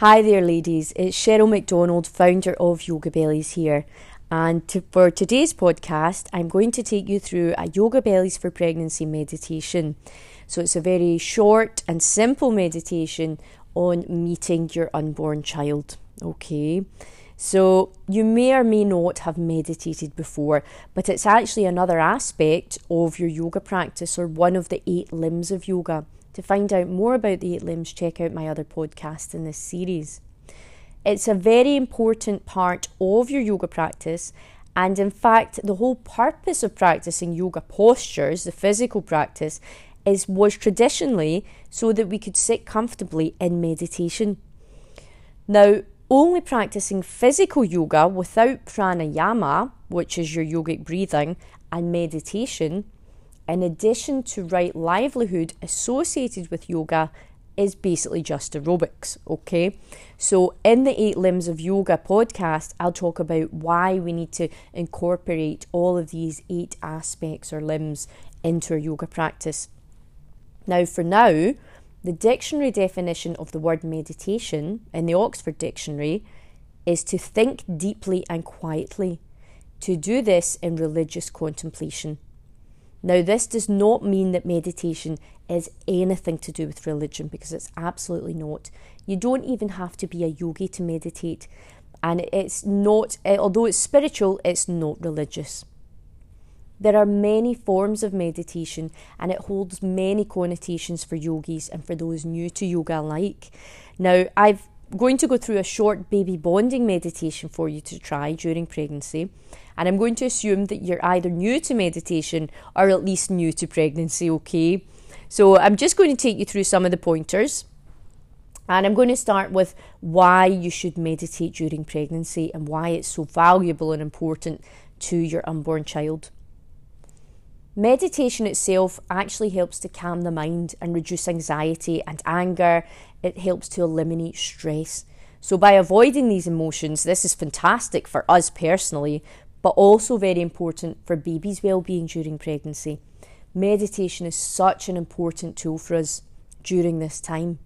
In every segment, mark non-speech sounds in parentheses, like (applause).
Hi there, ladies. It's Cheryl MacDonald, founder of Yoga Bellies here. And to, for today's podcast, I'm going to take you through a Yoga Bellies for Pregnancy meditation. So it's a very short and simple meditation on meeting your unborn child. Okay. So, you may or may not have meditated before, but it's actually another aspect of your yoga practice or one of the eight limbs of yoga. To find out more about the eight limbs, check out my other podcast in this series. It's a very important part of your yoga practice, and in fact, the whole purpose of practicing yoga postures, the physical practice, is was traditionally so that we could sit comfortably in meditation. Now, only practicing physical yoga without pranayama, which is your yogic breathing, and meditation, in addition to right livelihood associated with yoga, is basically just aerobics, okay? So, in the Eight Limbs of Yoga podcast, I'll talk about why we need to incorporate all of these eight aspects or limbs into our yoga practice. Now, for now, the dictionary definition of the word meditation in the Oxford Dictionary is to think deeply and quietly, to do this in religious contemplation. Now, this does not mean that meditation is anything to do with religion because it's absolutely not. You don't even have to be a yogi to meditate, and it's not, eh, although it's spiritual, it's not religious. There are many forms of meditation and it holds many connotations for yogis and for those new to yoga alike. Now, I'm going to go through a short baby bonding meditation for you to try during pregnancy. And I'm going to assume that you're either new to meditation or at least new to pregnancy, okay? So I'm just going to take you through some of the pointers. And I'm going to start with why you should meditate during pregnancy and why it's so valuable and important to your unborn child. Meditation itself actually helps to calm the mind and reduce anxiety and anger. It helps to eliminate stress. So, by avoiding these emotions, this is fantastic for us personally, but also very important for baby's well being during pregnancy. Meditation is such an important tool for us during this time.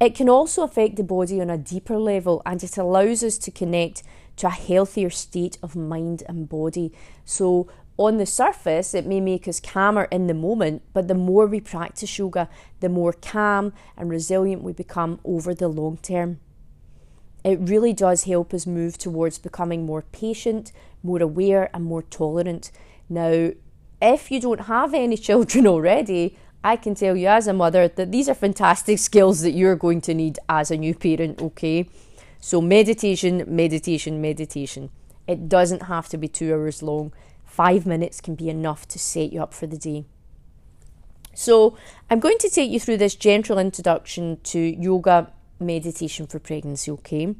It can also affect the body on a deeper level and it allows us to connect to a healthier state of mind and body. So, on the surface, it may make us calmer in the moment, but the more we practice yoga, the more calm and resilient we become over the long term. It really does help us move towards becoming more patient, more aware, and more tolerant. Now, if you don't have any (laughs) children already, I can tell you as a mother that these are fantastic (laughs) skills that you're going to need as a new parent, okay? So, meditation, meditation, meditation. It doesn't have to be two hours long five minutes can be enough to set you up for the day. So, I'm going to take you through this gentle introduction to yoga meditation for pregnancy, okay?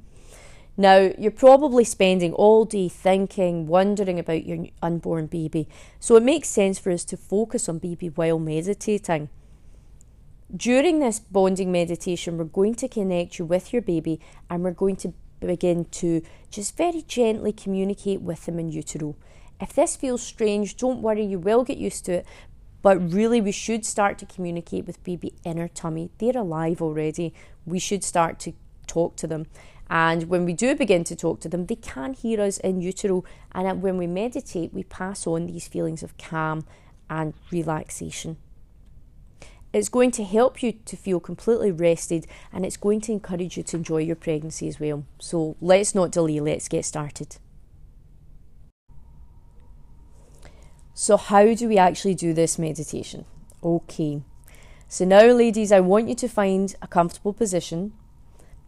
Now, you're probably spending all day thinking, wondering about your unborn baby, so it makes sense for us to focus on baby while meditating. During this bonding meditation, we're going to connect you with your baby and we're going to begin to just very gently communicate with them in utero. If this feels strange, don't worry, you will get used to it. But really, we should start to communicate with baby in our tummy. They're alive already. We should start to talk to them. And when we do begin to talk to them, they can hear us in utero. And when we meditate, we pass on these feelings of calm and relaxation. It's going to help you to feel completely rested and it's going to encourage you to enjoy your pregnancy as well. So let's not delay, let's get started. So, how do we actually do this meditation? Okay, so now, ladies, I want you to find a comfortable position.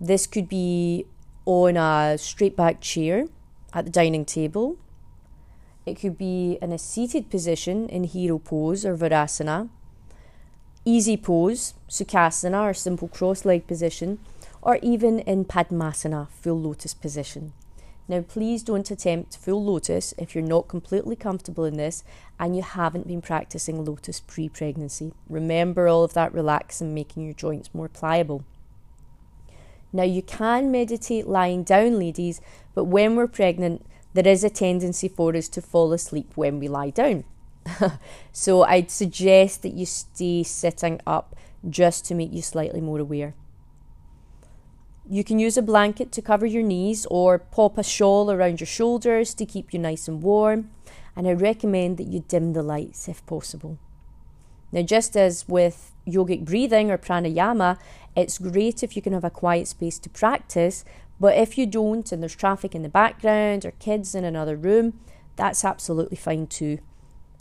This could be on a straight back chair at the dining table. It could be in a seated position in hero pose or virasana, easy pose, sukhasana or simple cross leg position, or even in padmasana, full lotus position. Now, please don't attempt full lotus if you're not completely comfortable in this and you haven't been practicing lotus pre pregnancy. Remember all of that relaxin, making your joints more pliable. Now, you can meditate lying down, ladies, but when we're pregnant, there is a tendency for us to fall asleep when we lie down. (laughs) so, I'd suggest that you stay sitting up just to make you slightly more aware. You can use a blanket to cover your knees or pop a shawl around your shoulders to keep you nice and warm. And I recommend that you dim the lights if possible. Now, just as with yogic breathing or pranayama, it's great if you can have a quiet space to practice, but if you don't and there's traffic in the background or kids in another room, that's absolutely fine too.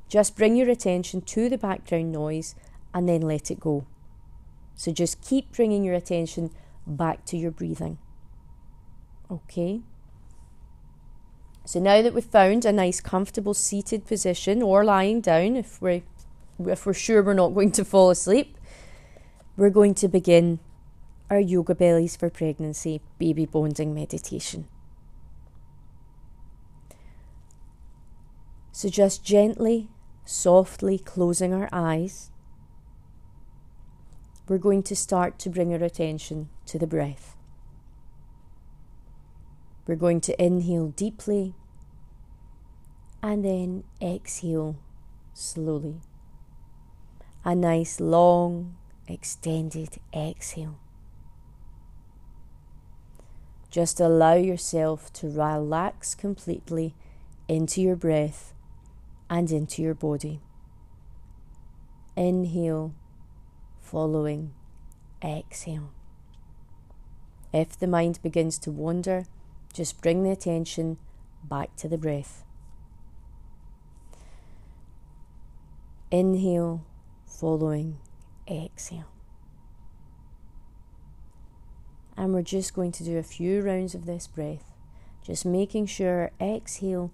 Just bring your attention to the background noise and then let it go. So just keep bringing your attention back to your breathing. Okay? So now that we've found a nice comfortable seated position or lying down if we're if we're sure we're not going to fall asleep, we're going to begin our yoga bellies for pregnancy baby bonding meditation. So just gently, softly closing our eyes, we're going to start to bring our attention to the breath. We're going to inhale deeply and then exhale slowly. A nice long extended exhale. Just allow yourself to relax completely into your breath and into your body. Inhale, following exhale. If the mind begins to wander, just bring the attention back to the breath. Inhale, following exhale. And we're just going to do a few rounds of this breath, just making sure exhale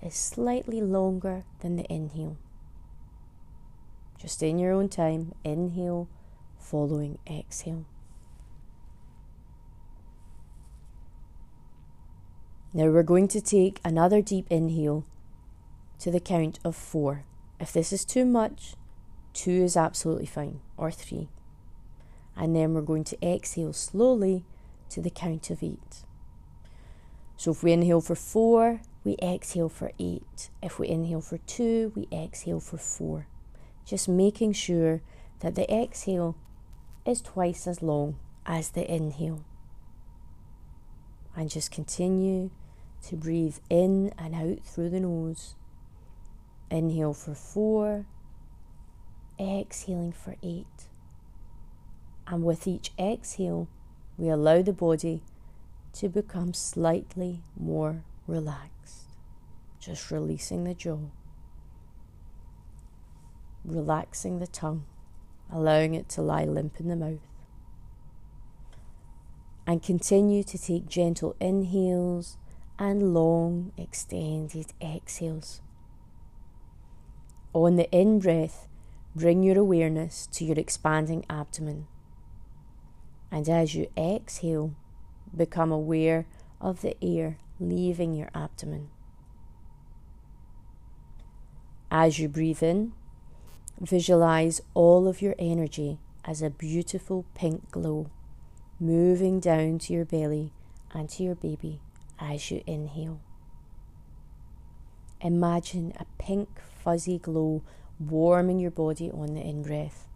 is slightly longer than the inhale. Just in your own time, inhale, following exhale. Now we're going to take another deep inhale to the count of four. If this is too much, two is absolutely fine, or three. And then we're going to exhale slowly to the count of eight. So if we inhale for four, we exhale for eight. If we inhale for two, we exhale for four. Just making sure that the exhale is twice as long as the inhale. And just continue to breathe in and out through the nose. Inhale for four, exhaling for eight. And with each exhale, we allow the body to become slightly more relaxed. Just releasing the jaw, relaxing the tongue, allowing it to lie limp in the mouth. And continue to take gentle inhales and long extended exhales. On the in breath, bring your awareness to your expanding abdomen. And as you exhale, become aware of the air leaving your abdomen. As you breathe in, visualize all of your energy as a beautiful pink glow moving down to your belly and to your baby as you inhale. Imagine a pink fuzzy glow warming your body on the in breath.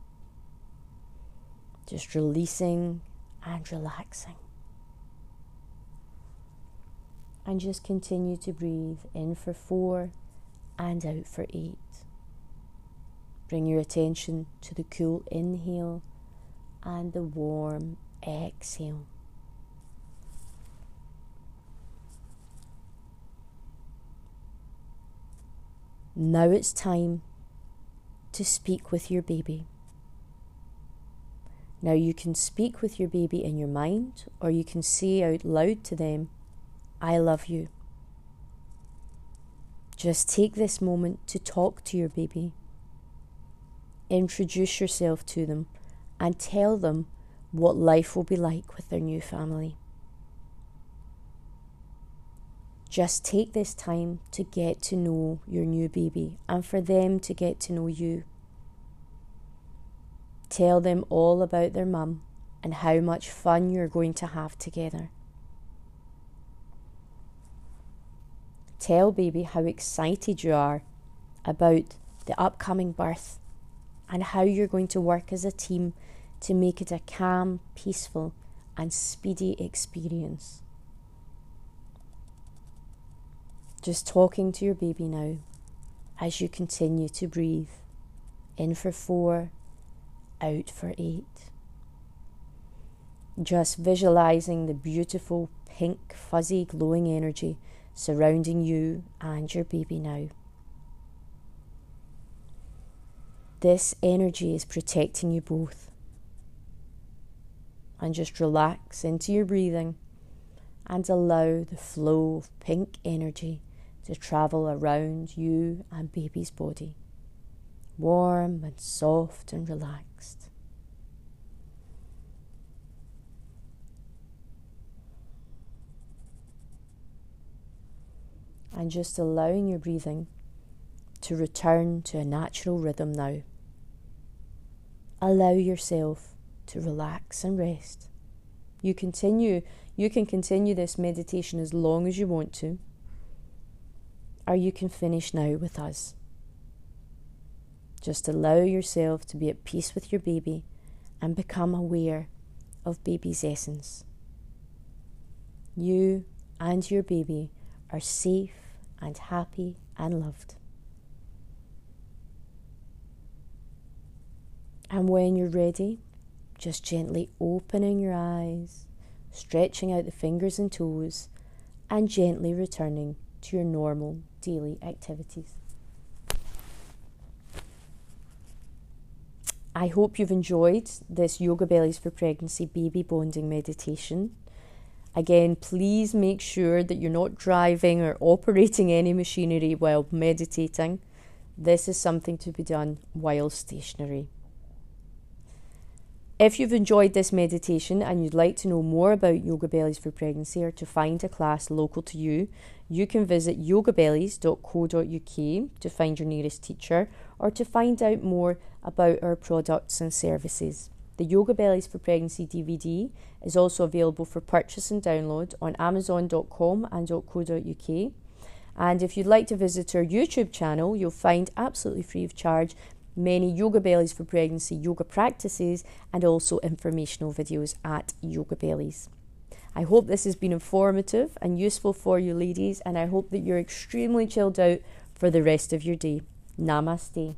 Just releasing and relaxing. And just continue to breathe in for four and out for eight. Bring your attention to the cool inhale and the warm exhale. Now it's time to speak with your baby. Now you can speak with your baby in your mind or you can say out loud to them, I love you. Just take this moment to talk to your baby. Introduce yourself to them and tell them what life will be like with their new family. Just take this time to get to know your new baby and for them to get to know you. Tell them all about their mum and how much fun you're going to have together. Tell baby how excited you are about the upcoming birth and how you're going to work as a team to make it a calm, peaceful, and speedy experience. Just talking to your baby now as you continue to breathe in for four, out for eight. Just visualizing the beautiful pink, fuzzy, glowing energy surrounding you and your baby now. This energy is protecting you both. And just relax into your breathing and allow the flow of pink energy to travel around you and baby's body, warm and soft and relaxed. And just allowing your breathing to return to a natural rhythm now. Allow yourself to relax and rest. You continue you can continue this meditation as long as you want to or you can finish now with us. Just allow yourself to be at peace with your baby and become aware of baby's essence. You and your baby are safe and happy and loved. And when you're ready, just gently opening your eyes, stretching out the fingers and toes, and gently returning to your normal daily activities. I hope you've enjoyed this Yoga Bellies for Pregnancy baby bonding meditation. Again, please make sure that you're not driving or operating any machinery while meditating. This is something to be done while stationary. If you've enjoyed this meditation and you'd like to know more about Yoga Bellies for Pregnancy or to find a class local to you, you can visit yogabellies.co.uk to find your nearest teacher or to find out more about our products and services. The Yoga Bellies for Pregnancy DVD is also available for purchase and download on amazon.com and .co.uk. And if you'd like to visit our YouTube channel, you'll find absolutely free of charge many Yoga Bellies for Pregnancy yoga practices and also informational videos at Yoga Bellies. I hope this has been informative and useful for you, ladies, and I hope that you're extremely chilled out for the rest of your day. Namaste.